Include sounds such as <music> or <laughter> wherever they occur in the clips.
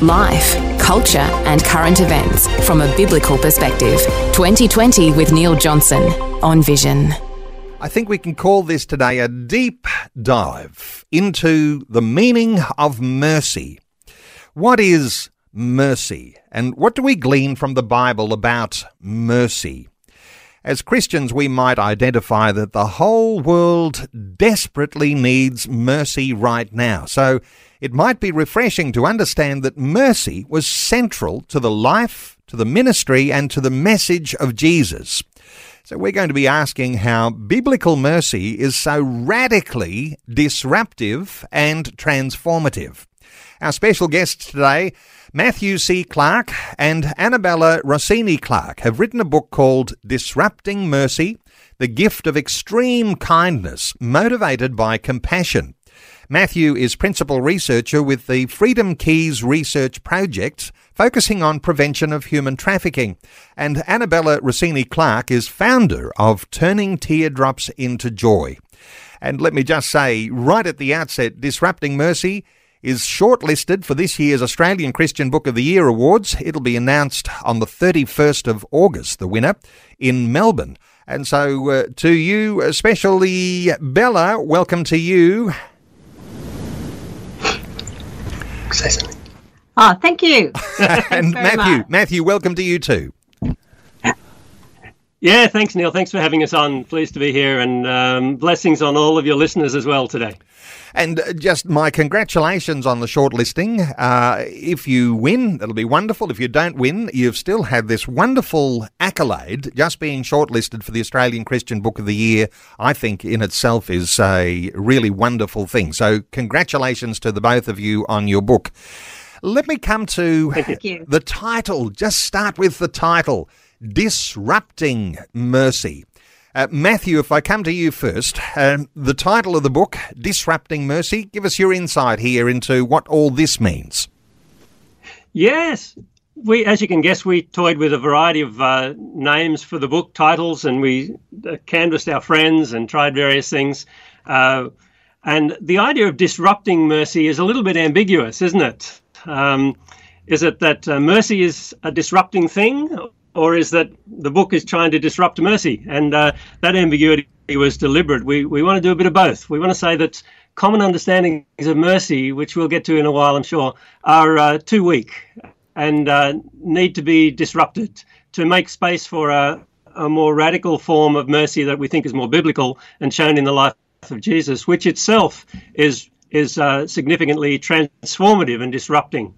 Life, culture, and current events from a biblical perspective. 2020 with Neil Johnson on Vision. I think we can call this today a deep dive into the meaning of mercy. What is mercy? And what do we glean from the Bible about mercy? As Christians, we might identify that the whole world desperately needs mercy right now. So it might be refreshing to understand that mercy was central to the life, to the ministry, and to the message of Jesus. So we're going to be asking how biblical mercy is so radically disruptive and transformative. Our special guest today, Matthew C. Clarke and Annabella Rossini Clarke, have written a book called Disrupting Mercy, the gift of extreme kindness, motivated by compassion. Matthew is principal researcher with the Freedom Keys Research Project, focusing on prevention of human trafficking. And Annabella Rossini Clarke is founder of Turning Teardrops into Joy. And let me just say, right at the outset, Disrupting Mercy is shortlisted for this year's Australian Christian Book of the Year Awards. It'll be announced on the 31st of August, the winner, in Melbourne. And so, uh, to you, especially Bella, welcome to you. Say something. Oh, thank you. <laughs> and Matthew, much. Matthew, welcome to you too. Yeah, thanks, Neil. Thanks for having us on. Pleased to be here, and um, blessings on all of your listeners as well today. And uh, just my congratulations on the shortlisting. Uh, if you win, it'll be wonderful. If you don't win, you've still had this wonderful accolade. Just being shortlisted for the Australian Christian Book of the Year, I think in itself is a really wonderful thing. So, congratulations to the both of you on your book. Let me come to Thank you. the title. Just start with the title Disrupting Mercy. Uh, Matthew, if I come to you first, um, the title of the book, Disrupting Mercy, give us your insight here into what all this means. Yes, we, as you can guess, we toyed with a variety of uh, names for the book titles, and we uh, canvassed our friends and tried various things. Uh, and the idea of disrupting mercy is a little bit ambiguous, isn't it? Um, is it that uh, mercy is a disrupting thing, or is that the book is trying to disrupt mercy? And uh, that ambiguity was deliberate. We, we want to do a bit of both. We want to say that common understandings of mercy, which we'll get to in a while, I'm sure, are uh, too weak and uh, need to be disrupted to make space for a, a more radical form of mercy that we think is more biblical and shown in the life of Jesus, which itself is is uh, significantly transformative and disrupting.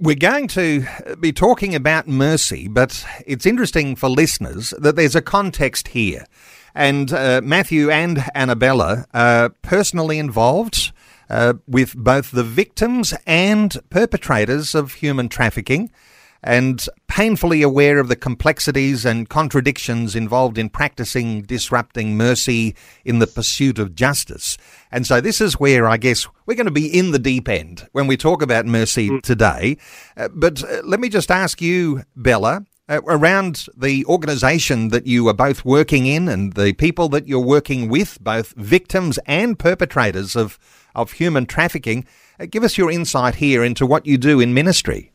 We're going to be talking about mercy, but it's interesting for listeners that there's a context here. And uh, Matthew and Annabella are personally involved uh, with both the victims and perpetrators of human trafficking and painfully aware of the complexities and contradictions involved in practicing disrupting mercy in the pursuit of justice. And so this is where I guess we're going to be in the deep end when we talk about mercy today. Uh, but uh, let me just ask you, Bella, uh, around the organisation that you are both working in and the people that you're working with, both victims and perpetrators of, of human trafficking, give us your insight here into what you do in ministry.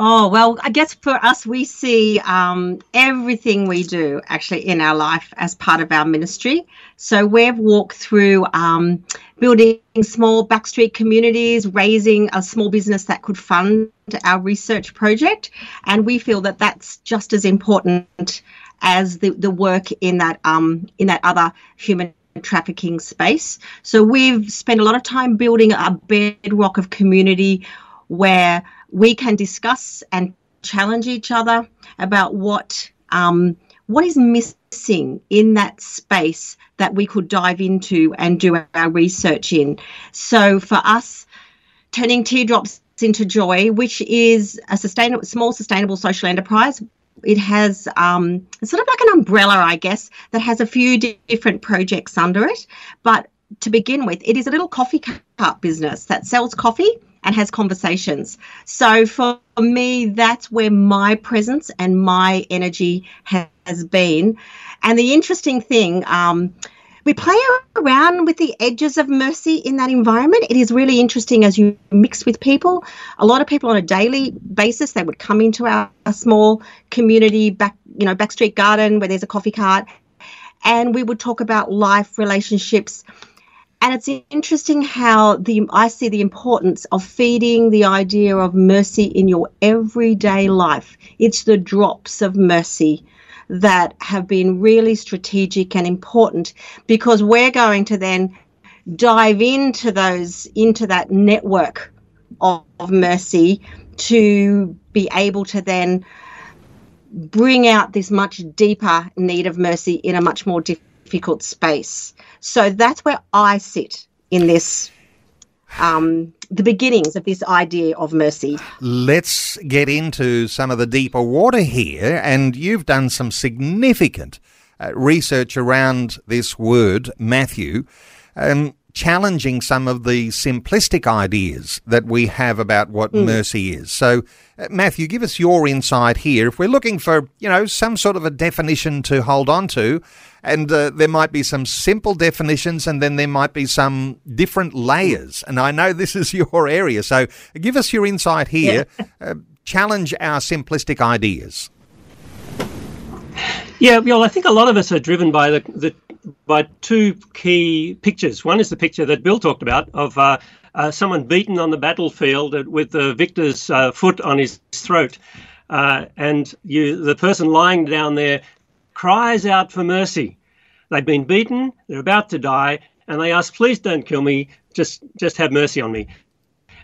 Oh, well, I guess for us, we see um, everything we do actually in our life as part of our ministry. So we've walked through um, building small backstreet communities, raising a small business that could fund our research project. And we feel that that's just as important as the, the work in that um, in that other human trafficking space. So we've spent a lot of time building a bedrock of community where we can discuss and challenge each other about what um, what is missing in that space that we could dive into and do our research in. So for us, turning teardrops into Joy, which is a sustainable, small sustainable social enterprise. It has um, sort of like an umbrella, I guess, that has a few di- different projects under it. But to begin with, it is a little coffee cup business that sells coffee and has conversations. So for me, that's where my presence and my energy has been. And the interesting thing, um, we play around with the edges of mercy in that environment. It is really interesting as you mix with people. A lot of people on a daily basis, they would come into our, our small community back, you know, backstreet garden where there's a coffee cart, and we would talk about life, relationships, and it's interesting how the I see the importance of feeding the idea of mercy in your everyday life. It's the drops of mercy that have been really strategic and important because we're going to then dive into those into that network of, of mercy to be able to then bring out this much deeper need of mercy in a much more difficult space. So that's where I sit in this um, the beginnings of this idea of mercy. Let's get into some of the deeper water here, and you've done some significant uh, research around this word, Matthew. Um, challenging some of the simplistic ideas that we have about what mm. mercy is. So, uh, Matthew, give us your insight here. If we're looking for, you know, some sort of a definition to hold on to, and uh, there might be some simple definitions and then there might be some different layers. And I know this is <laughs> your area. So give us your insight here. Yeah. Uh, challenge our simplistic ideas. Yeah, well, I think a lot of us are driven by the, the by two key pictures. One is the picture that Bill talked about of uh, uh, someone beaten on the battlefield with the victor's uh, foot on his throat, uh, and you, the person lying down there cries out for mercy. They've been beaten, they're about to die, and they ask, please don't kill me, just, just have mercy on me.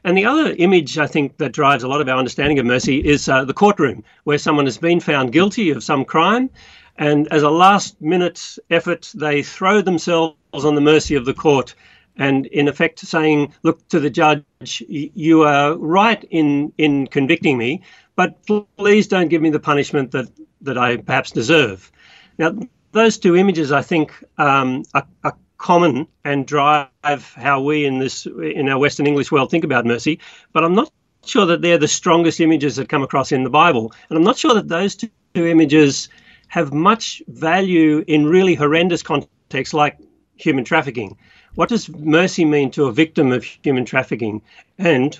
And the other image I think that drives a lot of our understanding of mercy is uh, the courtroom, where someone has been found guilty of some crime, and as a last minute effort, they throw themselves on the mercy of the court and in effect saying, look to the judge, you are right in, in convicting me, but please don't give me the punishment that, that I perhaps deserve. Now, those two images, I think, um, are, are, common and drive how we in this in our Western English world think about mercy. But I'm not sure that they're the strongest images that come across in the Bible, and I'm not sure that those two images have much value in really horrendous contexts like human trafficking. What does mercy mean to a victim of human trafficking? And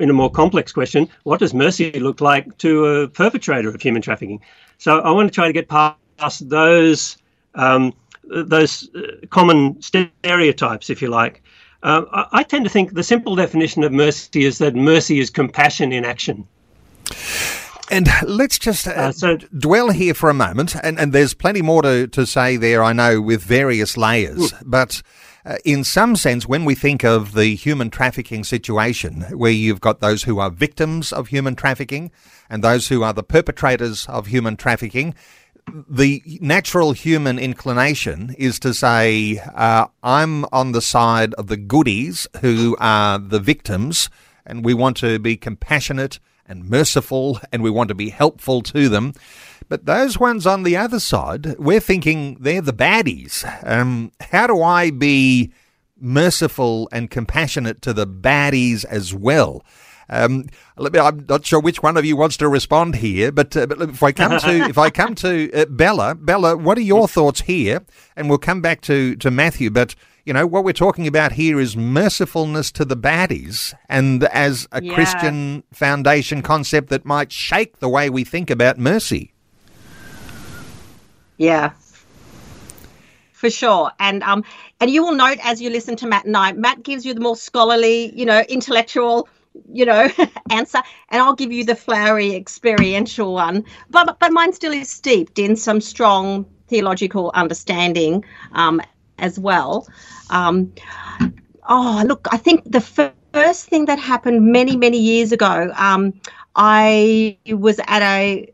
in a more complex question, what does mercy look like to a perpetrator of human trafficking? So I want to try to get past those um, those uh, common stereotypes, if you like. Uh, I, I tend to think the simple definition of mercy is that mercy is compassion in action. And let's just uh, uh, so, dwell here for a moment. And, and there's plenty more to, to say there, I know, with various layers. But uh, in some sense, when we think of the human trafficking situation, where you've got those who are victims of human trafficking and those who are the perpetrators of human trafficking, the natural human inclination is to say, uh, I'm on the side of the goodies who are the victims, and we want to be compassionate and merciful, and we want to be helpful to them. But those ones on the other side, we're thinking they're the baddies. Um, how do I be merciful and compassionate to the baddies as well? Um, me, I'm not sure which one of you wants to respond here, but, uh, but if I come to if I come to uh, Bella, Bella, what are your thoughts here? And we'll come back to to Matthew, but. You know, what we're talking about here is mercifulness to the baddies, and as a yeah. Christian foundation concept that might shake the way we think about mercy. Yeah, for sure. And um, and you will note as you listen to Matt and I, Matt gives you the more scholarly, you know, intellectual you know <laughs> answer and i'll give you the flowery experiential one but but mine still is steeped in some strong theological understanding um, as well. Um, oh look i think the first thing that happened many many years ago um, i was at a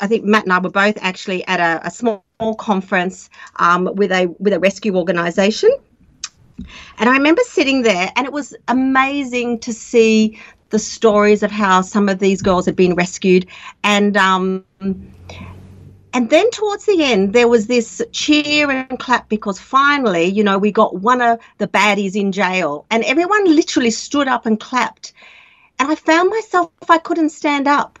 i think matt and i were both actually at a, a small conference um, with a with a rescue organization. And I remember sitting there, and it was amazing to see the stories of how some of these girls had been rescued, and um, and then towards the end, there was this cheer and clap because finally, you know, we got one of the baddies in jail, and everyone literally stood up and clapped. And I found myself, I couldn't stand up.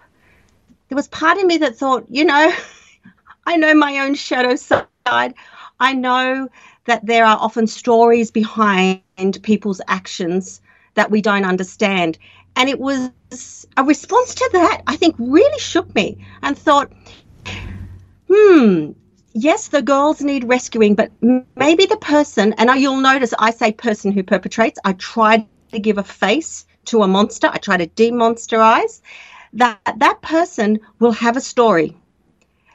There was part of me that thought, you know, <laughs> I know my own shadow side. I know that there are often stories behind people's actions that we don't understand. And it was a response to that, I think, really shook me and thought, hmm, yes, the girls need rescuing, but maybe the person, and you'll notice I say person who perpetrates, I try to give a face to a monster, I try to demonsterize, that that person will have a story.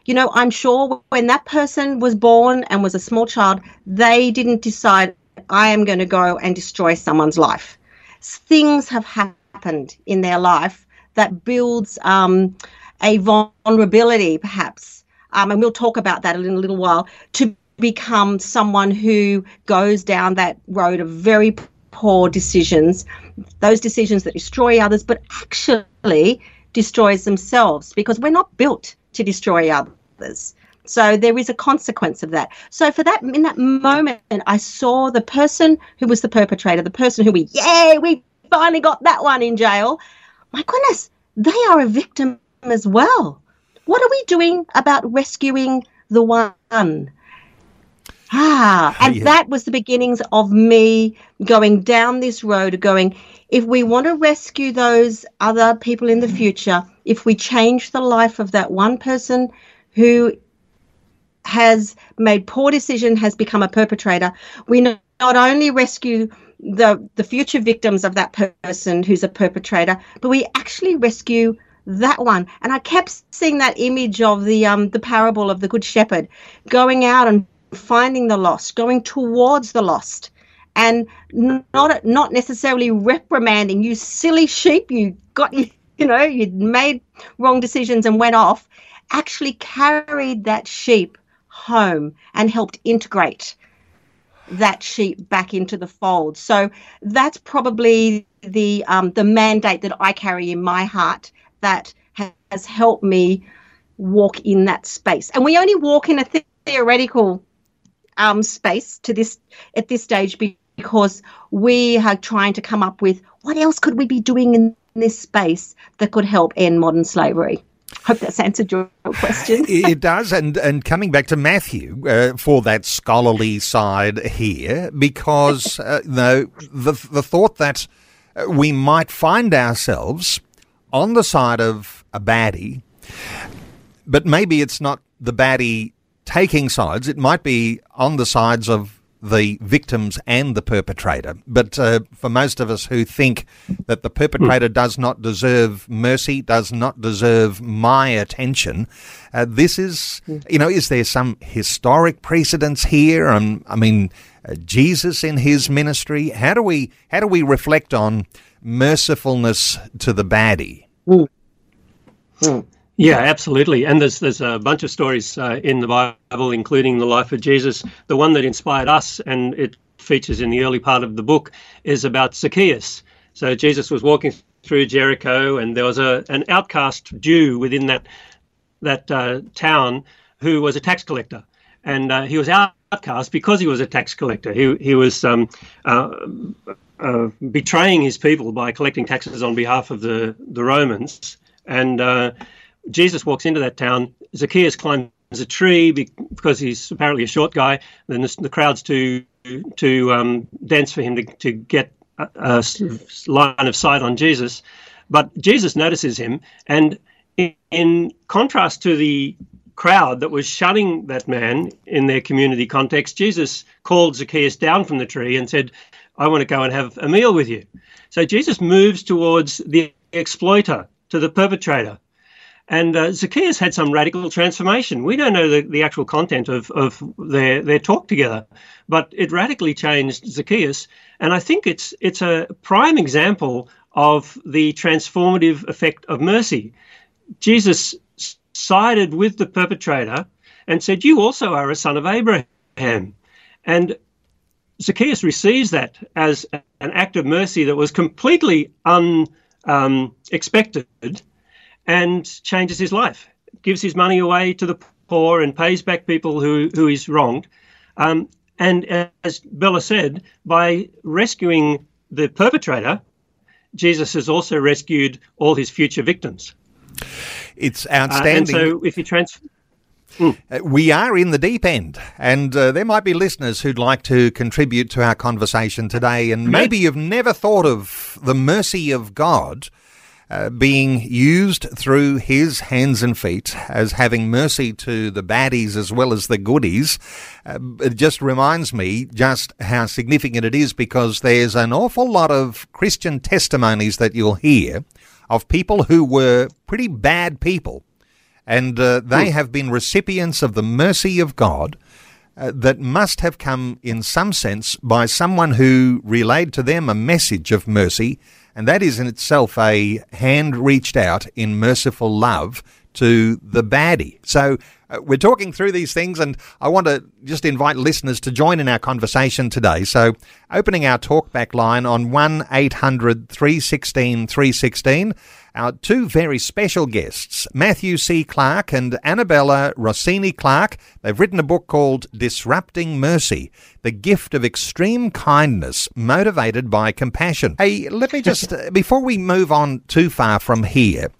You know, I'm sure when that person was born and was a small child, they didn't decide, I am going to go and destroy someone's life. Things have happened in their life that builds um, a vulnerability, perhaps, um, and we'll talk about that in a little while, to become someone who goes down that road of very poor decisions, those decisions that destroy others, but actually destroys themselves because we're not built to destroy others. So there is a consequence of that. So for that, in that moment, I saw the person who was the perpetrator, the person who we, yay, we finally got that one in jail. My goodness, they are a victim as well. What are we doing about rescuing the one? Ah, <laughs> and yeah. that was the beginnings of me going down this road, going, if we want to rescue those other people in the future, if we change the life of that one person who has made poor decision, has become a perpetrator, we not only rescue the the future victims of that person who's a perpetrator, but we actually rescue that one. And I kept seeing that image of the um the parable of the good shepherd going out and finding the lost, going towards the lost, and not not necessarily reprimanding you silly sheep, you got you <laughs> you know you'd made wrong decisions and went off. Actually carried that sheep home and helped integrate that sheep back into the fold. So that's probably the um, the mandate that I carry in my heart that has helped me walk in that space. And we only walk in a theoretical um, space to this at this stage because we are trying to come up with what else could we be doing in this space that could help end modern slavery. Hope that's answered your question. <laughs> it does, and and coming back to Matthew uh, for that scholarly side here, because uh, the the thought that uh, we might find ourselves on the side of a baddie, but maybe it's not the baddie taking sides. It might be on the sides of the victims and the perpetrator. But uh, for most of us who think that the perpetrator mm. does not deserve mercy, does not deserve my attention, uh, this is, hmm. you know, is there some historic precedence here? Um, I mean, uh, Jesus in his ministry. How do we how do we reflect on mercifulness to the baddie. Mm. Mm. Yeah, absolutely. And there's there's a bunch of stories uh, in the Bible, including the life of Jesus. The one that inspired us, and it features in the early part of the book, is about Zacchaeus. So Jesus was walking through Jericho, and there was a an outcast Jew within that that uh, town who was a tax collector, and uh, he was outcast because he was a tax collector. He he was um, uh, uh, betraying his people by collecting taxes on behalf of the, the Romans. And uh, Jesus walks into that town. Zacchaeus climbs a tree because he's apparently a short guy. Then the, the crowd's too too um, dense for him to, to get a, a, line of sight on Jesus. But Jesus notices him, and in, in contrast to the crowd that was shunning that man in their community context, Jesus called Zacchaeus down from the tree and said, I want to go and have a meal with you. So Jesus moves towards the exploiter, to the perpetrator. And uh, Zacchaeus had some radical transformation. We don't know the, the actual content of, of their, their talk together, but it radically changed Zacchaeus. And I think it's, it's a prime example of the transformative effect of mercy. Jesus sided with the perpetrator and said, You also are a son of Abraham. And Zacchaeus receives that as an act of mercy that was completely unexpected um, and changes his life, gives his money away to the poor and pays back people who, who he's wronged. Um, and as Bella said, by rescuing the perpetrator, Jesus has also rescued all his future victims. It's outstanding. Uh, and so if you transfer. Mm. we are in the deep end, and uh, there might be listeners who'd like to contribute to our conversation today. And maybe you've never thought of the mercy of God uh, being used through his hands and feet as having mercy to the baddies as well as the goodies. Uh, it just reminds me just how significant it is because there's an awful lot of Christian testimonies that you'll hear of people who were pretty bad people. And uh, they hmm. have been recipients of the mercy of God. Uh, that must have come in some sense by someone who relayed to them a message of mercy and that is in itself a hand reached out in merciful love to the baddie. So uh, we're talking through these things, and I want to just invite listeners to join in our conversation today. So opening our talkback line on 1 800 316 316 our two very special guests, Matthew C. Clarke and Annabella Rossini Clarke. They've written a book called Disrupting Mercy The Gift of Extreme Kindness Motivated by Compassion. Hey, let me just, <laughs> uh, before we move on too far from here,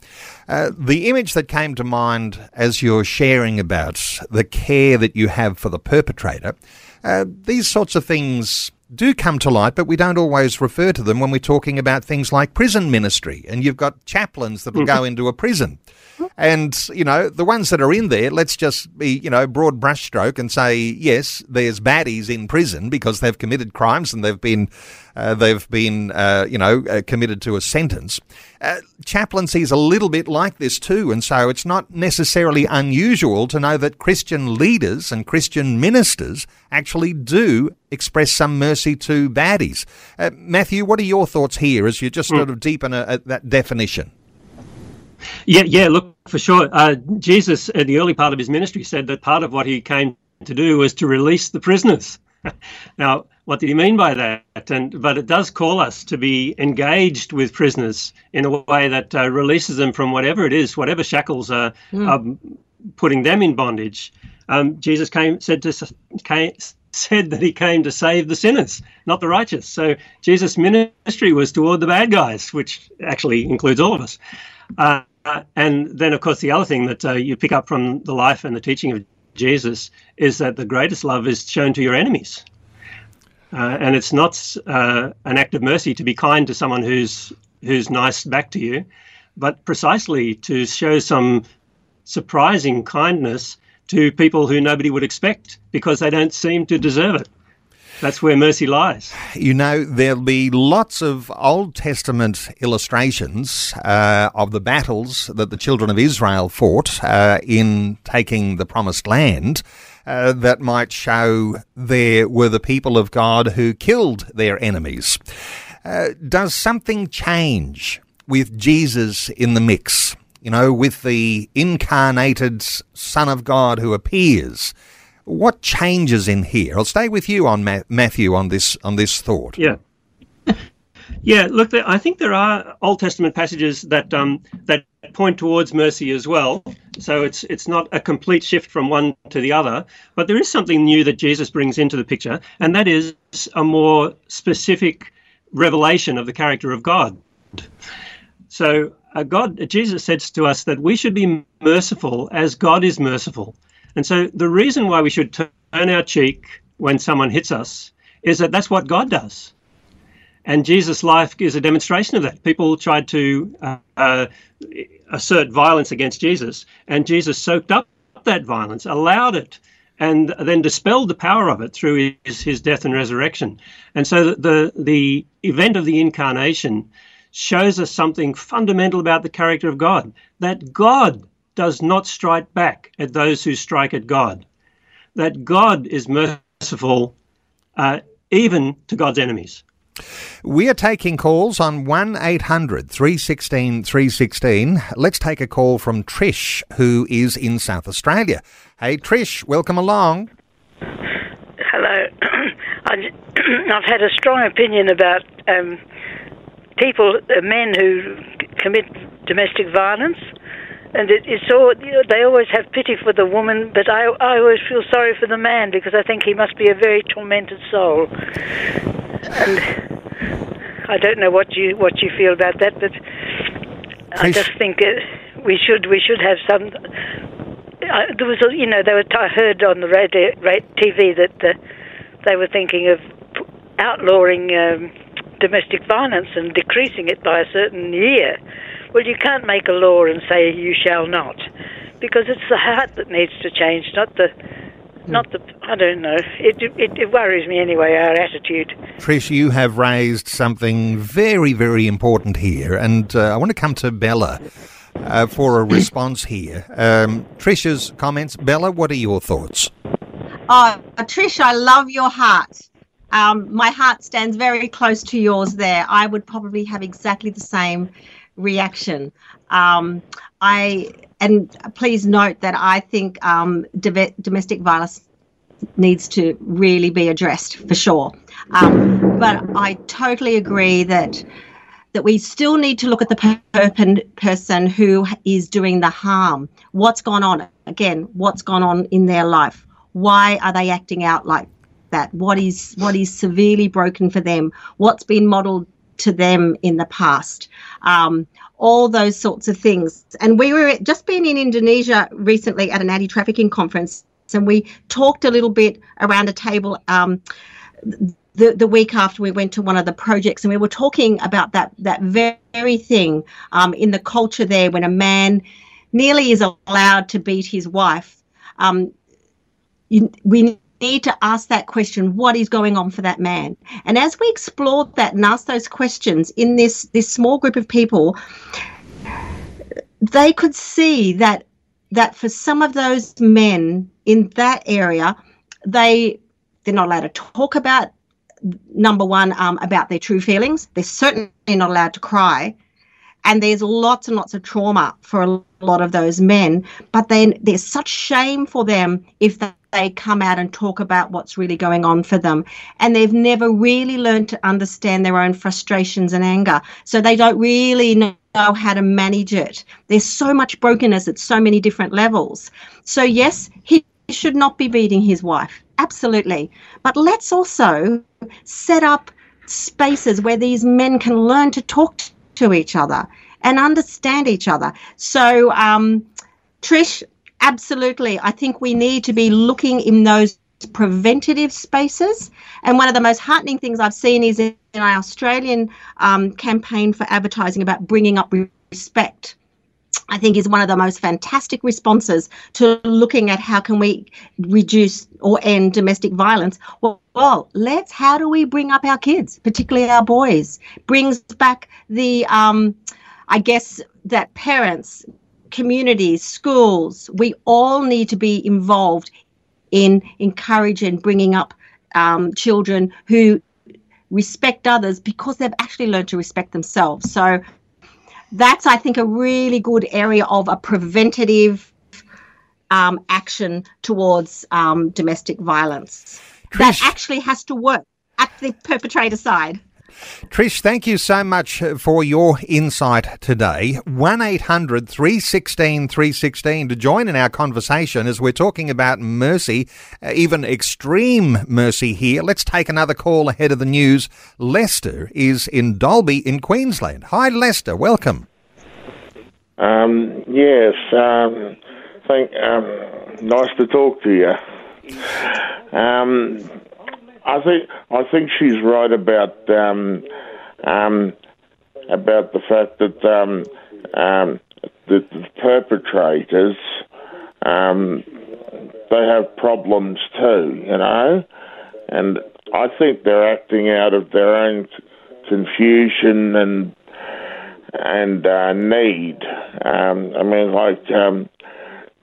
uh, the image that came to mind as you're sharing about the care that you have for the perpetrator, uh, these sorts of things do come to light, but we don't always refer to them when we're talking about things like prison ministry. And you've got chaplains that will go mm-hmm. into a prison. And, you know, the ones that are in there, let's just be, you know, broad brushstroke and say, yes, there's baddies in prison because they've committed crimes and they've been, uh, they've been, uh, you know, uh, committed to a sentence. Uh, chaplaincy is a little bit like this too. And so it's not necessarily unusual to know that Christian leaders and Christian ministers actually do express some mercy to baddies. Uh, Matthew, what are your thoughts here as you just mm. sort of deepen a, a, that definition? Yeah, yeah. Look, for sure. Uh, Jesus, at the early part of his ministry, said that part of what he came to do was to release the prisoners. <laughs> now, what did he mean by that? And but it does call us to be engaged with prisoners in a way that uh, releases them from whatever it is, whatever shackles are, mm. are putting them in bondage. Um, Jesus came said to came, said that he came to save the sinners, not the righteous. So Jesus' ministry was toward the bad guys, which actually includes all of us. Uh, uh, and then, of course, the other thing that uh, you pick up from the life and the teaching of Jesus is that the greatest love is shown to your enemies. Uh, and it's not uh, an act of mercy to be kind to someone who's who's nice back to you, but precisely to show some surprising kindness to people who nobody would expect because they don't seem to deserve it. That's where mercy lies. You know, there'll be lots of Old Testament illustrations uh, of the battles that the children of Israel fought uh, in taking the promised land. Uh, that might show there were the people of God who killed their enemies. Uh, does something change with Jesus in the mix? You know, with the incarnated Son of God who appears what changes in here? I'll stay with you on Ma- Matthew on this on this thought. Yeah. <laughs> Yeah, look, I think there are Old Testament passages that um, that point towards mercy as well. So it's it's not a complete shift from one to the other, but there is something new that Jesus brings into the picture, and that is a more specific revelation of the character of God. So uh, God, Jesus says to us that we should be merciful as God is merciful. And so the reason why we should turn our cheek when someone hits us is that that's what God does. And Jesus' life is a demonstration of that. People tried to uh, uh, assert violence against Jesus, and Jesus soaked up that violence, allowed it, and then dispelled the power of it through his, his death and resurrection. And so the, the event of the incarnation shows us something fundamental about the character of God that God does not strike back at those who strike at God, that God is merciful uh, even to God's enemies. We are taking calls on 1 800 316 316. Let's take a call from Trish, who is in South Australia. Hey, Trish, welcome along. Hello. <clears throat> <clears throat> I've had a strong opinion about um, people, uh, men who commit domestic violence. And it, it's know, they always have pity for the woman, but I, I always feel sorry for the man because I think he must be a very tormented soul. And I don't know what you what you feel about that, but I just think uh, we should we should have some. Uh, there was, a, you know, they were. I heard on the radio, radio TV that uh, they were thinking of outlawing um, domestic violence and decreasing it by a certain year. Well, you can't make a law and say you shall not, because it's the heart that needs to change, not the not the I don't know. It, it, it worries me anyway. Our attitude. Trish, you have raised something very very important here, and uh, I want to come to Bella. Uh, for a <coughs> response here. Um, Trish's comments. Bella, what are your thoughts? Oh, Trish, I love your heart. Um, my heart stands very close to yours there. I would probably have exactly the same reaction. Um, I and please note that I think um, domestic violence needs to really be addressed for sure. Um, but I totally agree that that we still need to look at the person who is doing the harm. What's gone on? Again, what's gone on in their life? Why are they acting out like that? What is what is severely broken for them? What's been modelled to them in the past? Um, all those sorts of things. And we were just been in Indonesia recently at an anti-trafficking conference, and we talked a little bit around a table. Um, the, the week after we went to one of the projects and we were talking about that that very thing um, in the culture there when a man nearly is allowed to beat his wife um, you, we need to ask that question what is going on for that man and as we explored that and asked those questions in this this small group of people they could see that that for some of those men in that area they they're not allowed to talk about number one, um, about their true feelings. They're certainly not allowed to cry. And there's lots and lots of trauma for a lot of those men. But then there's such shame for them if they come out and talk about what's really going on for them. And they've never really learned to understand their own frustrations and anger. So they don't really know how to manage it. There's so much brokenness at so many different levels. So, yes, he should not be beating his wife. Absolutely. But let's also set up spaces where these men can learn to talk to each other and understand each other. So, um, Trish, absolutely. I think we need to be looking in those preventative spaces. And one of the most heartening things I've seen is in our Australian um, campaign for advertising about bringing up respect. I think is one of the most fantastic responses to looking at how can we reduce or end domestic violence. Well, well, let's how do we bring up our kids, particularly our boys? Brings back the, um, I guess that parents, communities, schools, we all need to be involved in encouraging bringing up um, children who respect others because they've actually learned to respect themselves. So that's, I think, a really good area of a preventative um, action towards um, domestic violence. Trish, that actually has to work at the perpetrator side. Trish, thank you so much for your insight today. 1 800 316 316 to join in our conversation as we're talking about mercy, uh, even extreme mercy here. Let's take another call ahead of the news. Lester is in Dalby in Queensland. Hi, Lester. Welcome. Um, yes. Um, thank, um, nice to talk to you. Um, I think I think she's right about um, um, about the fact that um, um, the, perpetrators um, they have problems too, you know, and I think they're acting out of their own confusion and and uh, need. Um, I mean, like um,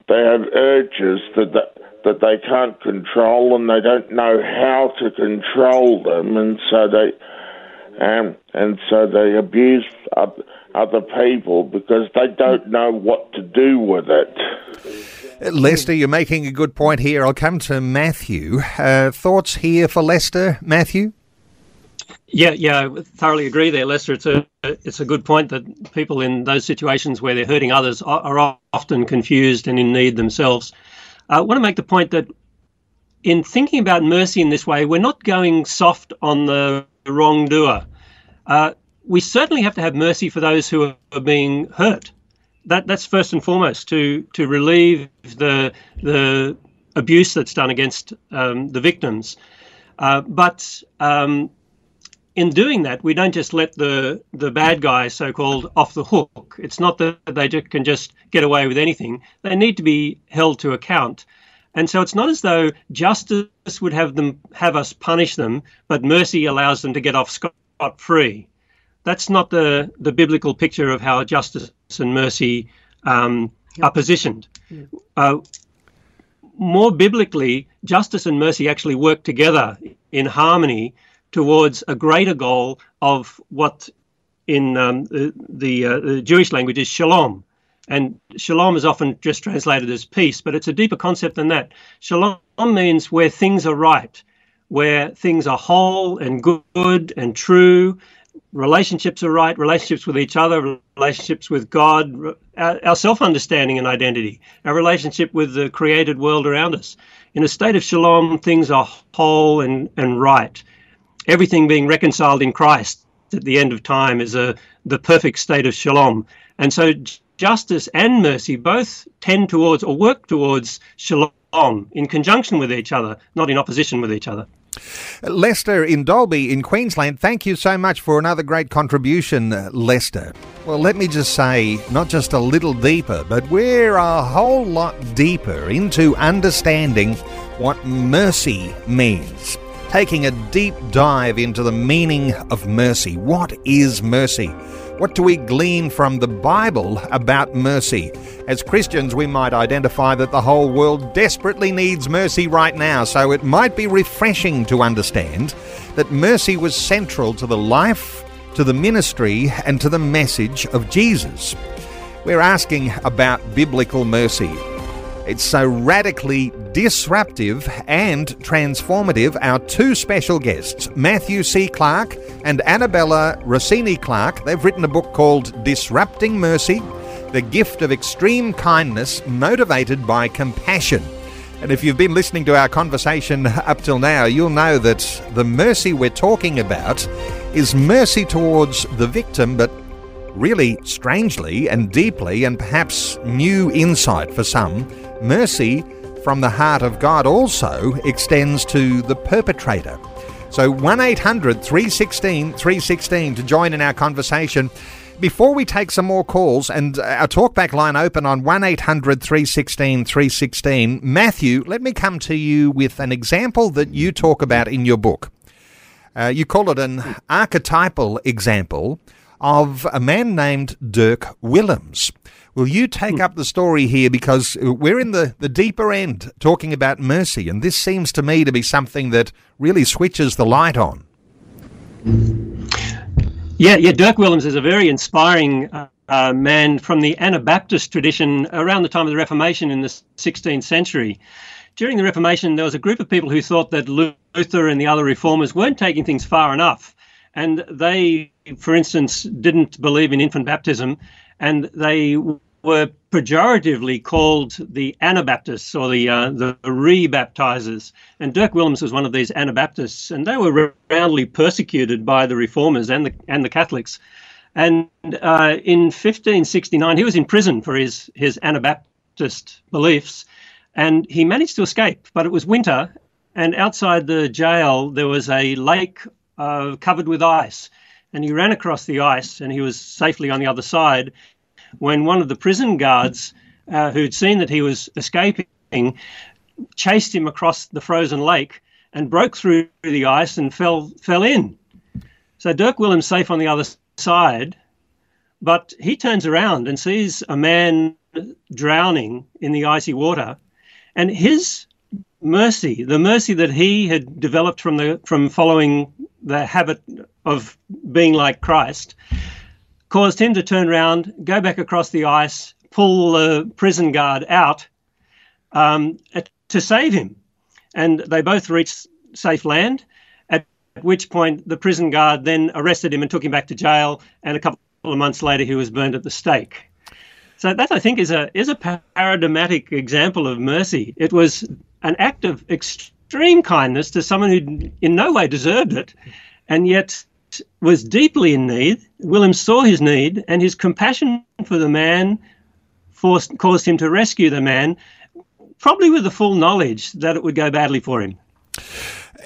they have urges that. The, that they can't control and they don't know how to control them, and so they um, and so they abuse other people because they don't know what to do with it. Lester, you're making a good point here. I'll come to Matthew. Uh, thoughts here for Lester, Matthew? Yeah, yeah, I thoroughly agree there, Lester. It's a it's a good point that people in those situations where they're hurting others are, are often confused and in need themselves. I want to make the point that in thinking about mercy in this way, we're not going soft on the wrongdoer. Uh, we certainly have to have mercy for those who are being hurt. That that's first and foremost to to relieve the the abuse that's done against um, the victims. Uh, but um, in doing that, we don't just let the the bad guys, so called, off the hook. It's not that they can just get away with anything. They need to be held to account. And so it's not as though justice would have them have us punish them, but mercy allows them to get off scot free. That's not the the biblical picture of how justice and mercy um, are positioned. Uh, more biblically, justice and mercy actually work together in harmony towards a greater goal of what in um, the, the, uh, the Jewish language is shalom. And shalom is often just translated as peace, but it's a deeper concept than that. Shalom means where things are right, where things are whole and good and true, relationships are right, relationships with each other, relationships with God, our, our self understanding and identity, our relationship with the created world around us. In a state of shalom, things are whole and, and right. Everything being reconciled in Christ at the end of time is a the perfect state of shalom. And so justice and mercy both tend towards or work towards shalom in conjunction with each other, not in opposition with each other. Lester in Dalby in Queensland, thank you so much for another great contribution, uh, Lester. Well, let me just say, not just a little deeper, but we're a whole lot deeper into understanding what mercy means. Taking a deep dive into the meaning of mercy. What is mercy? What do we glean from the Bible about mercy? As Christians, we might identify that the whole world desperately needs mercy right now, so it might be refreshing to understand that mercy was central to the life, to the ministry, and to the message of Jesus. We're asking about biblical mercy. It's so radically disruptive and transformative. Our two special guests, Matthew C. Clarke and Annabella Rossini Clarke, they've written a book called Disrupting Mercy The Gift of Extreme Kindness Motivated by Compassion. And if you've been listening to our conversation up till now, you'll know that the mercy we're talking about is mercy towards the victim, but really strangely and deeply, and perhaps new insight for some, mercy from the heart of God also extends to the perpetrator. So 1 800 316 316 to join in our conversation. Before we take some more calls and our talkback line open on 1 800 316 316, Matthew, let me come to you with an example that you talk about in your book. Uh, you call it an archetypal example of a man named Dirk Willems. Will you take hmm. up the story here because we're in the, the deeper end talking about mercy, and this seems to me to be something that really switches the light on. Yeah, yeah. Dirk Willems is a very inspiring uh, uh, man from the Anabaptist tradition around the time of the Reformation in the 16th century. During the Reformation, there was a group of people who thought that Luther and the other reformers weren't taking things far enough. And they, for instance, didn't believe in infant baptism and they were pejoratively called the Anabaptists or the uh, the rebaptizers. And Dirk Willems was one of these Anabaptists, and they were roundly persecuted by the Reformers and the and the Catholics. And uh, in 1569, he was in prison for his his Anabaptist beliefs, and he managed to escape. But it was winter, and outside the jail there was a lake uh, covered with ice. And he ran across the ice, and he was safely on the other side when one of the prison guards uh, who'd seen that he was escaping chased him across the frozen lake and broke through the ice and fell fell in. So Dirk Willems safe on the other side, but he turns around and sees a man drowning in the icy water, and his mercy, the mercy that he had developed from the from following the habit of being like Christ, caused him to turn around, go back across the ice, pull the prison guard out um, to save him. And they both reached safe land. At which point the prison guard then arrested him and took him back to jail, and a couple of months later he was burned at the stake. So that I think is a is a paradigmatic example of mercy. It was an act of extreme kindness to someone who in no way deserved it, and yet was deeply in need. William saw his need, and his compassion for the man forced, caused him to rescue the man, probably with the full knowledge that it would go badly for him.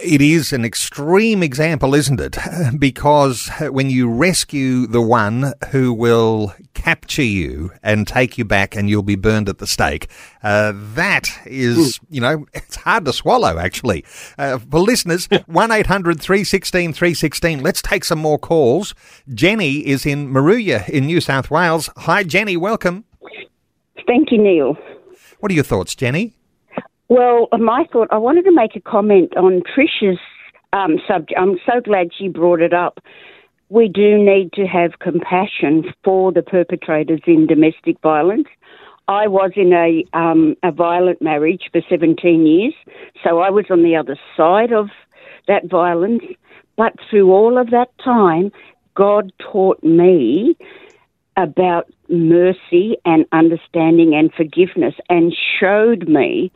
It is an extreme example, isn't it? <laughs> Because when you rescue the one who will capture you and take you back and you'll be burned at the stake, uh, that is, you know, <laughs> it's hard to swallow, actually. Uh, for listeners, 1 800 316 316, let's take some more calls. Jenny is in Moruya in New South Wales. Hi, Jenny, welcome. Thank you, Neil. What are your thoughts, Jenny? Well, my thought, I wanted to make a comment on Trisha's um, subject. I'm so glad she brought it up. We do need to have compassion for the perpetrators in domestic violence. I was in a um, a violent marriage for 17 years, so I was on the other side of that violence. But through all of that time, God taught me about mercy and understanding and forgiveness and showed me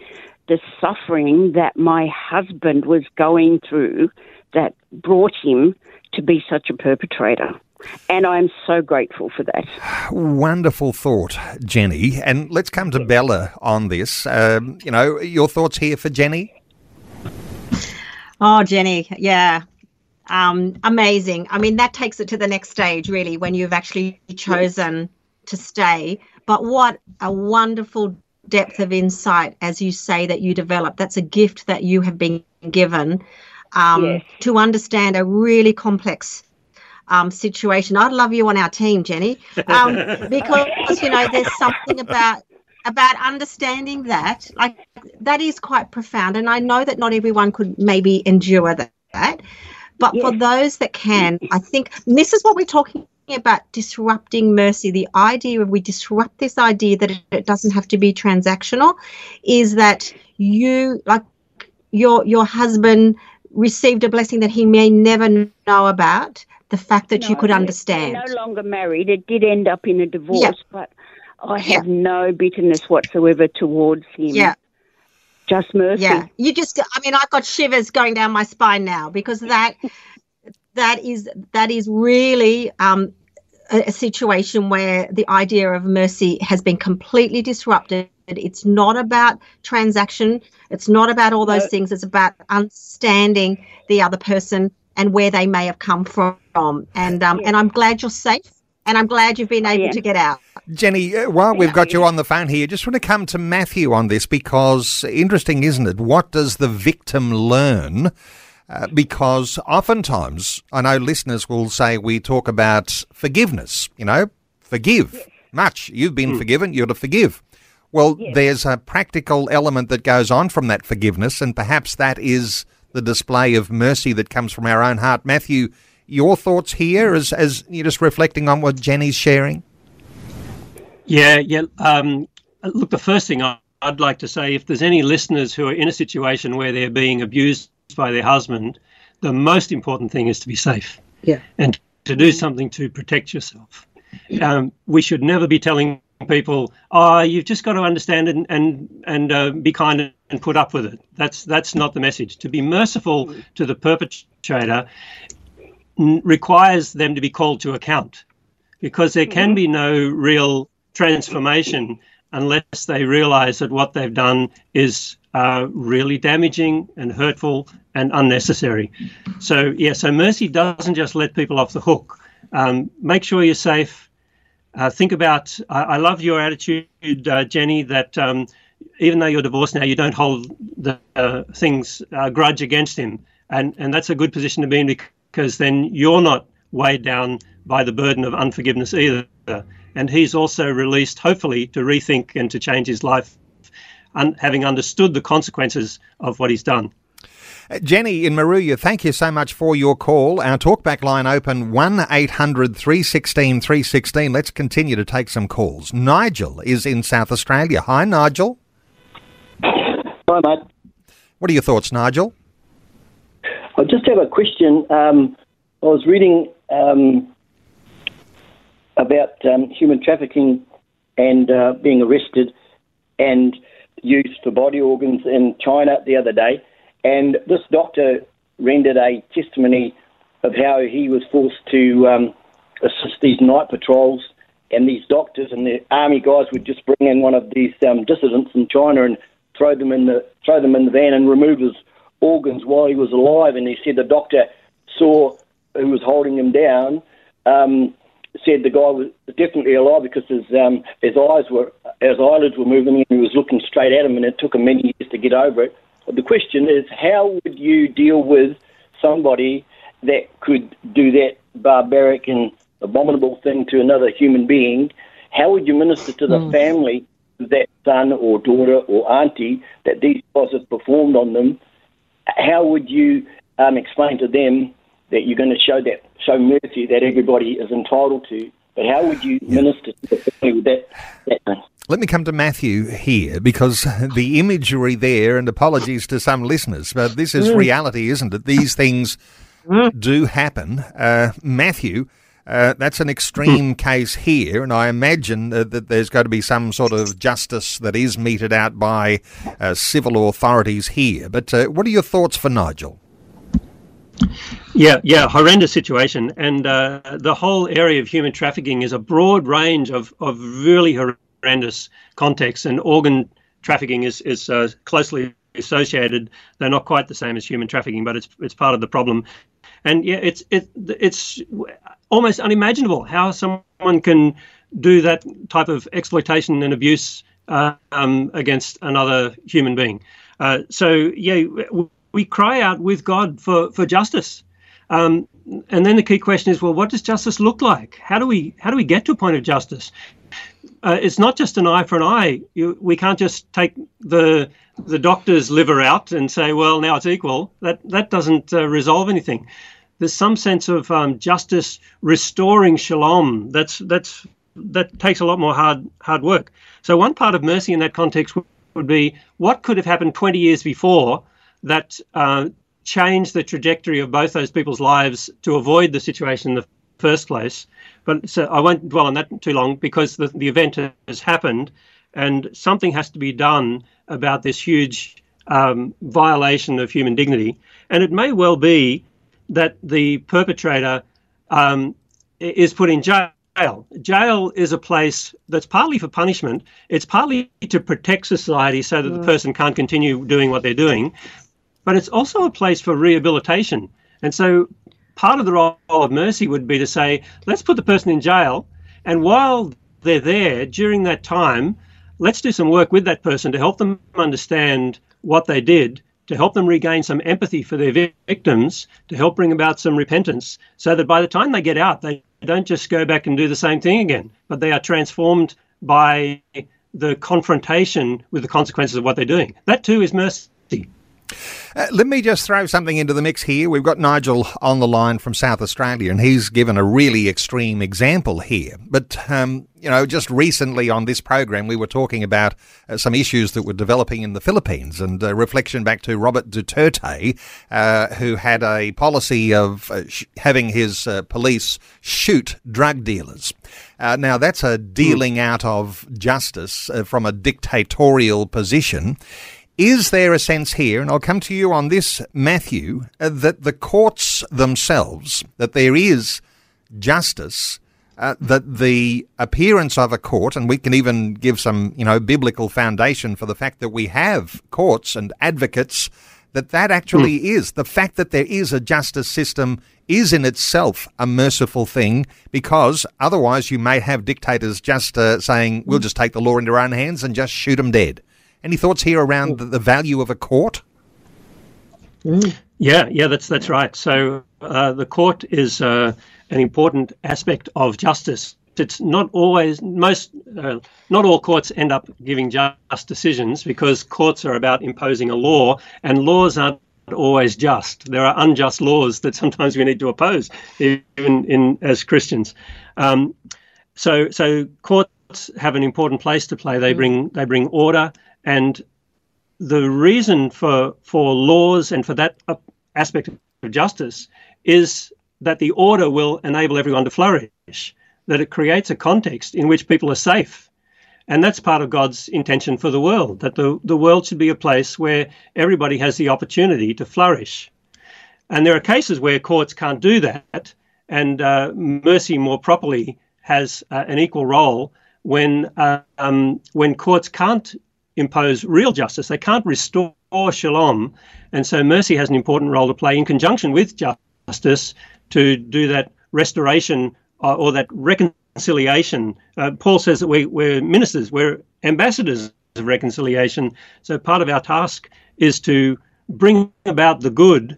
the suffering that my husband was going through that brought him to be such a perpetrator. And I'm so grateful for that. Wonderful thought, Jenny. And let's come to Bella on this. Um, you know, your thoughts here for Jenny? Oh, Jenny, yeah. Um, amazing. I mean, that takes it to the next stage, really, when you've actually chosen to stay. But what a wonderful depth of insight, as you say, that you develop. That's a gift that you have been given um, yes. to understand a really complex um, situation. I'd love you on our team, Jenny, um, <laughs> because you know there's something about about understanding that, like that is quite profound. And I know that not everyone could maybe endure that, but yes. for those that can, I think this is what we're talking about disrupting mercy, the idea of we disrupt this idea that it, doesn't have to be transactional, is that you like your your husband received a blessing that he may never know about. The fact that no, you could understand. no longer married. It did end up in a divorce, yeah. but I have yeah. no bitterness whatsoever towards him. Yeah. Just mercy. Yeah. You just I mean I've got shivers going down my spine now because that that is that is really um, a, a situation where the idea of mercy has been completely disrupted. It's not about transaction. It's not about all those no. things. It's about understanding the other person and where they may have come from. And um, yeah. and I'm glad you're safe. And I'm glad you've been able yeah. to get out. Jenny, uh, while we've got you on the phone here, just want to come to Matthew on this because interesting, isn't it? What does the victim learn uh, because oftentimes I know listeners will say we talk about forgiveness, you know, forgive yes. much. You've been mm. forgiven, you're to forgive. Well, yes. there's a practical element that goes on from that forgiveness, and perhaps that is the display of mercy that comes from our own heart. Matthew, your thoughts here as, as you're just reflecting on what Jenny's sharing? Yeah, yeah. Um, look, the first thing I'd like to say if there's any listeners who are in a situation where they're being abused by their husband, the most important thing is to be safe. Yeah. And to do something to protect yourself. Um, we should never be telling people, "Oh, you've just got to understand and and and uh, be kind and put up with it." That's that's not the message. To be merciful to the perpetrator n- requires them to be called to account, because there can be no real transformation unless they realize that what they've done is uh, really damaging and hurtful and unnecessary. So, yeah, so mercy doesn't just let people off the hook. Um, make sure you're safe. Uh, think about, I, I, love your attitude, uh, Jenny, that um, even though you're divorced now, you don't hold the uh, things uh, grudge against him. And, and that's a good position to be in because then you're not weighed down by the burden of unforgiveness either. And he's also released, hopefully, to rethink and to change his life un- having understood the consequences of what he's done. Uh, Jenny in Moruya, thank you so much for your call. Our talkback line open 1 800 316 316. Let's continue to take some calls. Nigel is in South Australia. Hi, Nigel. Hi, mate. What are your thoughts, Nigel? I just have a question. Um, I was reading um, about um, human trafficking and uh, being arrested and used for body organs in China the other day, and this doctor rendered a testimony of how he was forced to um, assist these night patrols, and these doctors and the army guys would just bring in one of these um, dissidents from China and throw them in the throw them in the van and remove his organs while he was alive. And he said the doctor saw who was holding him down. Um, said the guy was definitely alive because his um, his eyes were his eyelids were moving and he was looking straight at him, and it took him many years to get over it. But the question is, how would you deal with somebody that could do that barbaric and abominable thing to another human being? How would you minister to the mm. family of that son or daughter or auntie that these guys have performed on them? How would you um, explain to them that you're going to show that show mercy that everybody is entitled to. But how would you yeah. minister to the family with that, that? Let me come to Matthew here because the imagery there, and apologies to some listeners, but this is mm. reality, isn't it? These things mm. do happen. Uh, Matthew, uh, that's an extreme mm. case here, and I imagine uh, that there's going to be some sort of justice that is meted out by uh, civil authorities here. But uh, what are your thoughts for Nigel? Yeah, yeah, horrendous situation, and uh, the whole area of human trafficking is a broad range of, of really horrendous contexts, and organ trafficking is is uh, closely associated. They're not quite the same as human trafficking, but it's it's part of the problem. And yeah, it's it it's almost unimaginable how someone can do that type of exploitation and abuse uh, um, against another human being. Uh, so yeah, we cry out with God for, for justice. Um, and then the key question is, well, what does justice look like? How do we how do we get to a point of justice? Uh, it's not just an eye for an eye. You, we can't just take the the doctor's liver out and say, well, now it's equal. That that doesn't uh, resolve anything. There's some sense of um, justice restoring shalom. That's that's that takes a lot more hard hard work. So one part of mercy in that context would, would be what could have happened 20 years before that uh, changed the trajectory of both those people's lives to avoid the situation in the first place. But so I won't dwell on that too long because the, the event has happened and something has to be done about this huge um, violation of human dignity. And it may well be that the perpetrator um, is put in jail. Jail is a place that's partly for punishment. It's partly to protect society so that the person can't continue doing what they're doing but it's also a place for rehabilitation. And so part of the role of mercy would be to say, let's put the person in jail, and while they're there during that time, let's do some work with that person to help them understand what they did, to help them regain some empathy for their victims, to help bring about some repentance, so that by the time they get out, they don't just go back and do the same thing again, but they are transformed by the confrontation with the consequences of what they're doing. That too is mercy. Uh, let me just throw something into the mix here. We've got Nigel on the line from South Australia, and he's given a really extreme example here. But, um, you know, just recently on this program, we were talking about uh, some issues that were developing in the Philippines and a reflection back to Robert Duterte, uh, who had a policy of uh, sh- having his uh, police shoot drug dealers. Uh, now, that's a dealing out of justice from a dictatorial position. Is there a sense here, and I'll come to you on this, Matthew, uh, that the courts themselves, that there is justice, uh, that the appearance of a court, and we can even give some, you know, biblical foundation for the fact that we have courts and advocates, that that actually mm. is the fact that there is a justice system is in itself a merciful thing because otherwise you may have dictators just uh, saying we'll just take the law into our own hands and just shoot them dead. Any thoughts here around the, the value of a court? Yeah, yeah, that's that's right. So uh, the court is uh, an important aspect of justice. It's not always most, uh, not all courts end up giving just decisions because courts are about imposing a law, and laws aren't always just. There are unjust laws that sometimes we need to oppose, even in as Christians. Um, so, so courts have an important place to play. They bring they bring order and the reason for for laws and for that aspect of justice is that the order will enable everyone to flourish, that it creates a context in which people are safe. And that's part of God's intention for the world, that the, the world should be a place where everybody has the opportunity to flourish. And there are cases where courts can't do that, and uh, mercy more properly has uh, an equal role when uh, um, when courts can't impose real justice, they can't restore shalom, and so mercy has an important role to play in conjunction with justice to do that restoration or, uh, or that reconciliation. Uh, Paul says that we, we're ministers, we're ambassadors of reconciliation. So part of our task is to bring about the good,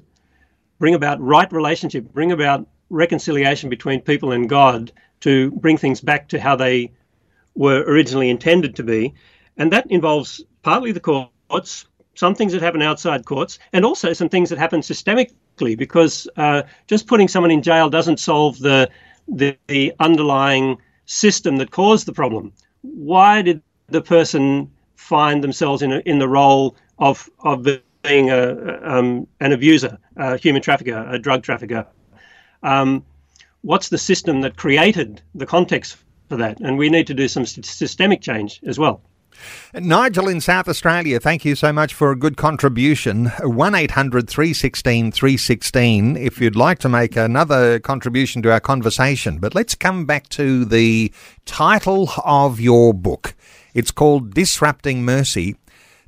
bring about right relationship, bring about reconciliation between people and God to bring things back to how they were originally intended to be. And that involves partly the courts, some things that happen outside courts, and also some things that happen systemically, because uh, just putting someone in jail doesn't solve the, the, the underlying system that caused the problem. Why did the person find themselves in, a, in the role of, of being a, um, an abuser, a human trafficker, a drug trafficker? Um, what's the system that created the context for that? And we need to do some systemic change as well. Nigel in South Australia, thank you so much for a good contribution. 1 800 316 316 if you'd like to make another contribution to our conversation. But let's come back to the title of your book. It's called Disrupting Mercy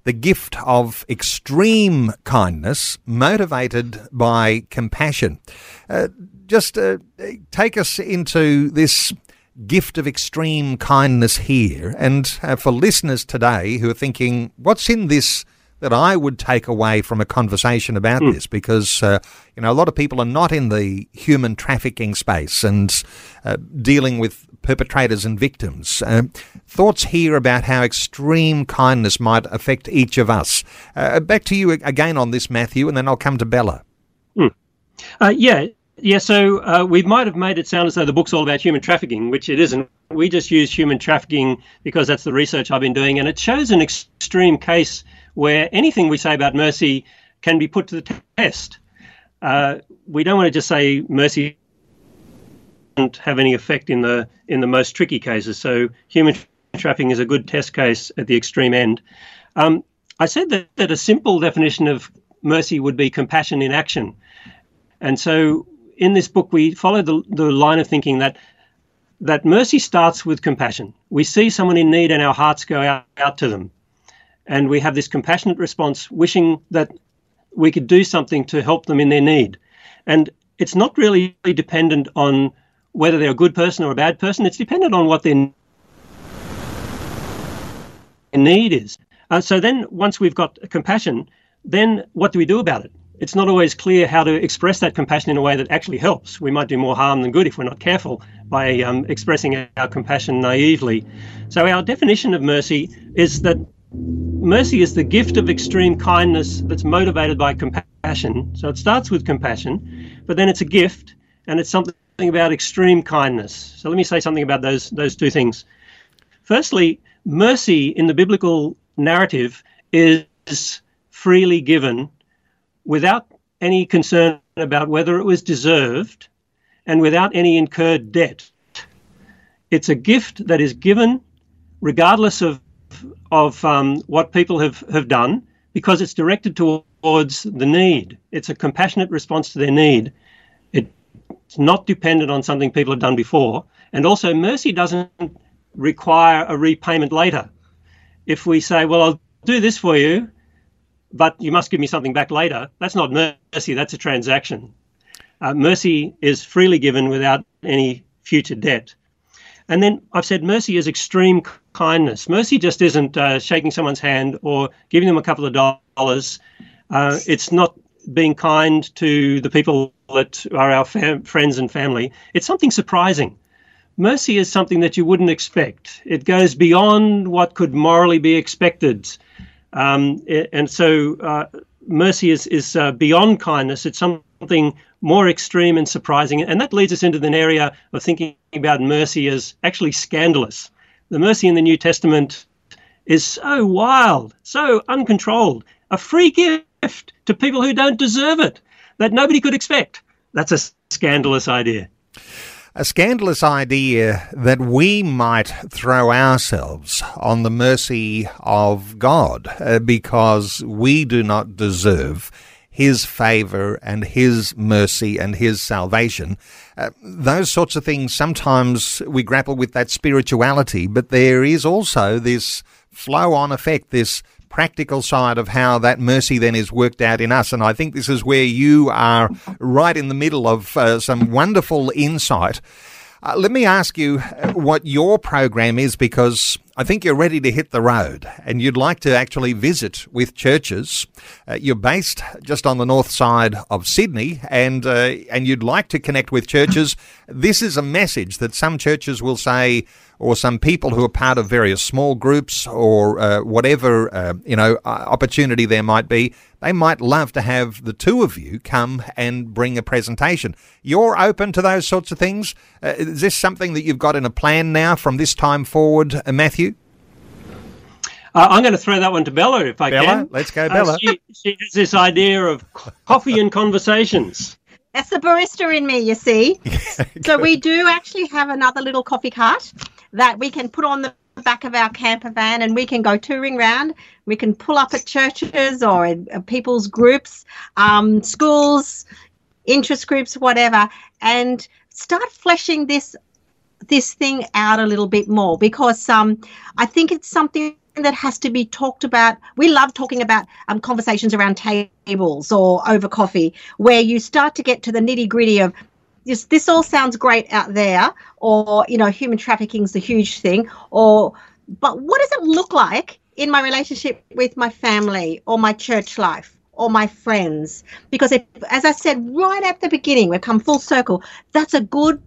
The Gift of Extreme Kindness, Motivated by Compassion. Uh, just uh, take us into this gift of extreme kindness here. And uh, for listeners today who are thinking, what's in this that I would take away from a conversation about mm. this? Because, uh, you know, a lot of people are not in the human trafficking space and uh, dealing with perpetrators and victims. Uh, thoughts here about how extreme kindness might affect each of us. Uh, back to you again on this, Matthew, and then I'll come to Bella. Mm. yeah, yeah, so uh, we might have made it sound as though the book's all about human trafficking, which it isn't. We just use human trafficking because that's the research I've been doing, and it shows an extreme case where anything we say about mercy can be put to the test. Uh, we don't want to just say mercy doesn't have any effect in the in the most tricky cases. So human trafficking is a good test case at the extreme end. Um, I said that, that a simple definition of mercy would be compassion in action. And so in this book, we follow the, the line of thinking that that mercy starts with compassion. We see someone in need and our hearts go out, out to them. And we have this compassionate response, wishing that we could do something to help them in their need. And it's not really dependent on whether they're a good person or a bad person, it's dependent on what their need is. Uh, so then, once we've got compassion, then what do we do about it? It's not always clear how to express that compassion in a way that actually helps. We might do more harm than good if we're not careful by um, expressing our compassion naively. So, our definition of mercy is that mercy is the gift of extreme kindness that's motivated by compassion. So, it starts with compassion, but then it's a gift and it's something about extreme kindness. So, let me say something about those, those two things. Firstly, mercy in the biblical narrative is freely given without any concern about whether it was deserved and without any incurred debt. It's a gift that is given regardless of, of um, what people have, have done because it's directed towards the need. It's a compassionate response to their need. It's not dependent on something people have done before. And also, mercy doesn't require a repayment later. If we say, well, I'll do this for you, but you must give me something back later. That's not mercy, that's a transaction. Uh, mercy is freely given without any future debt. And then I've said mercy is extreme kindness. Mercy just isn't uh, shaking someone's hand or giving them a couple of dollars. Uh, it's not being kind to the people that are our fam- friends and family. It's something surprising. Mercy is something that you wouldn't expect. It goes beyond what could morally be expected. Um, and so uh, mercy is, is uh, beyond kindness. It's something more extreme and surprising. And that leads us into an area of thinking about mercy as actually scandalous. The mercy in the New Testament is so wild, so uncontrolled, a free gift to people who don't deserve it. that nobody could expect. That's a scandalous idea a scandalous idea that we might throw ourselves on the mercy of God uh, because we do not deserve his favor and his mercy and his salvation. Uh, those sorts of things, sometimes we grapple with that spirituality, but there is also this flow on effect, this practical side of how that mercy then is worked out in us. And I think this is where you are right in the middle of uh, some wonderful insight. Uh, let me ask you uh, what your program is because I think you're ready to hit the road and you'd like to actually visit with churches. Uh, you're based just on the north side of Sydney and uh, and you'd like to connect with churches. This is a message that some churches will say or some people who are part of various small groups or uh, whatever uh, you know uh, opportunity there might be, they might love to have the two of you come and bring a presentation. You're open to those sorts of things. Uh, is this something that you've got in a plan now from this time forward, uh, Matthew? Uh, I'm going to throw that one to Bella if I Bella, can. Let's go, Bella. She, she has this idea of coffee and conversations. That's the barista in me, you see. <laughs> so we do actually have another little coffee cart that we can put on the back of our camper van and we can go touring around. We can pull up at churches or in uh, people's groups, um, schools, interest groups, whatever, and start fleshing this this thing out a little bit more because um, I think it's something that has to be talked about. We love talking about um, conversations around tables or over coffee, where you start to get to the nitty gritty of this. This all sounds great out there, or you know, human trafficking is a huge thing, or but what does it look like in my relationship with my family or my church life? or my friends because if, as i said right at the beginning we've come full circle that's a good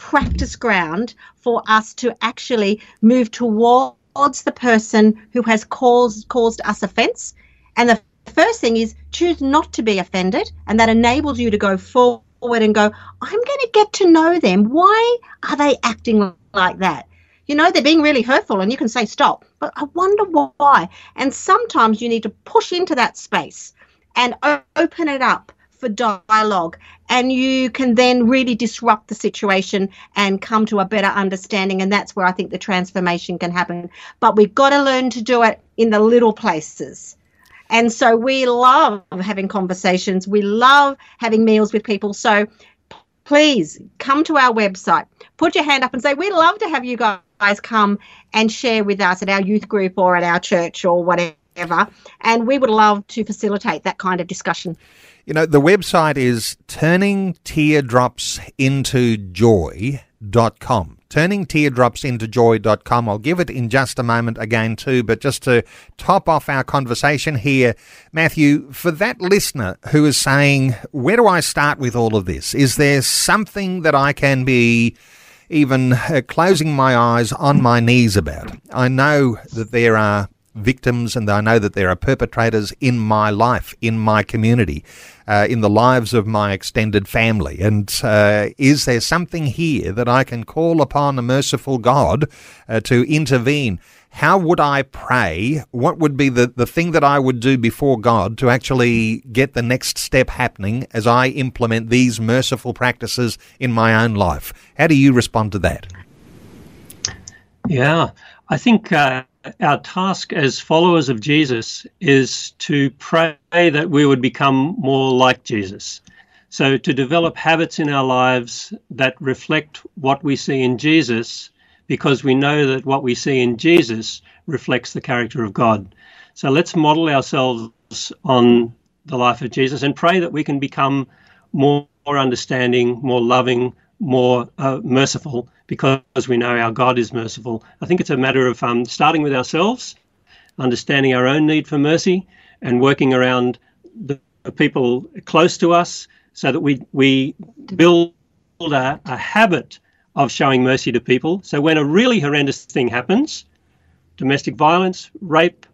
practice ground for us to actually move towards the person who has caused caused us offense. And the first thing is choose not to be offended, and that enables you to go forward and go, I'm going to get to know them. Why are they acting like that? You know, they're being really hurtful, and you can say stop, but I wonder why. And sometimes you need to push into that space and open it up for dialogue and you can then really disrupt the situation and come to a better understanding and that's where i think the transformation can happen but we've got to learn to do it in the little places and so we love having conversations. We love having meals with people. So please come to our website put your hand up and say we'd love to have you guys come and share with us at our youth group or at our church or whatever. And we would love to facilitate that kind of discussion. You know, the website is turning teardrops into joy.com. Turning teardrops into joy.com. I'll give it in just a moment again, too, but just to top off our conversation here, Matthew, for that listener who is saying, where do I start with all of this? Is there something that I can be even uh, closing my eyes on my knees about? I know that there are victims and I know that there are perpetrators in my life, in my community, uh, in the lives of my extended family. And uh, is there something here that I can call upon a merciful God uh, to intervene? How would I pray? What would be the, the thing that I would do before God to actually get the next step happening as I implement these merciful practices in my own life? How do you respond to that? Yeah, I think uh, our task as followers of Jesus is to pray that we would become more like Jesus. So, to develop habits in our lives that reflect what we see in Jesus, because we know that what we see in Jesus reflects the character of God. So, let's model ourselves on the life of Jesus and pray that we can become more, understanding, more loving, more uh, merciful because we know our God is merciful. I think it's a matter of um, starting with ourselves, understanding our own need for mercy, and working around the, people close to us so that we, we build a, a habit of showing mercy to people. So when a really horrendous thing happens, domestic violence, rape,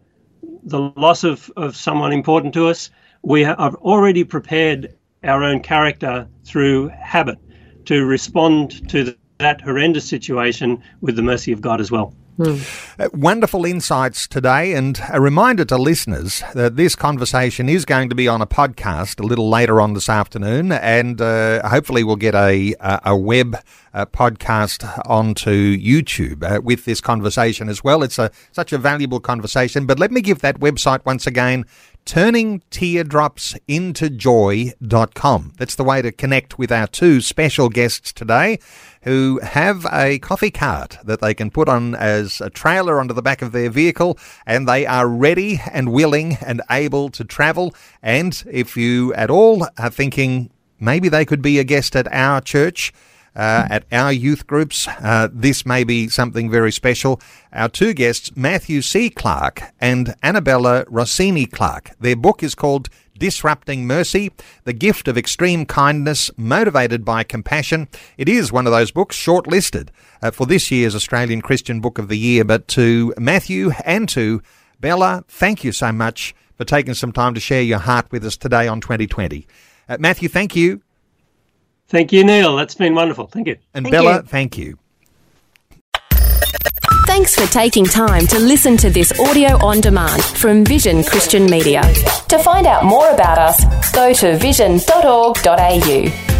the loss of, of someone important to us, we have already prepared our own character through habit to respond to the, that horrendous situation with the mercy of God as well. Uh, wonderful insights today, and a reminder to listeners that this conversation is going to be on a podcast a little later on this afternoon, and uh, hopefully we'll get a a web uh, podcast onto YouTube uh, with this conversation as well. It's a such a valuable conversation. But let me give that website once again turningteardropsintojoy.com. That's the way to connect with our two special guests today who have a coffee cart that they can put on as a trailer onto the back of their vehicle and they are ready and willing and able to travel. And if you at all are thinking maybe they could be a guest at our church, uh, at our youth groups. Uh, this may be something very special. Our two guests, Matthew C. Clarke and Annabella Rossini Clarke. Their book is called Disrupting Mercy, The Gift of Extreme Kindness, Motivated by Compassion. It is one of those books shortlisted uh, for this year's Australian Christian Book of the Year. But to Matthew and to Bella, thank you so much for taking some time to share your heart with us today on 2020. Uh, Matthew, thank you. Thank you, Neil. That's been wonderful. Thank you. And Thank Bella, you. thank you. Thanks for taking time to listen to this audio on demand from Vision Christian Media. To find out more about us, go to vision.org.au.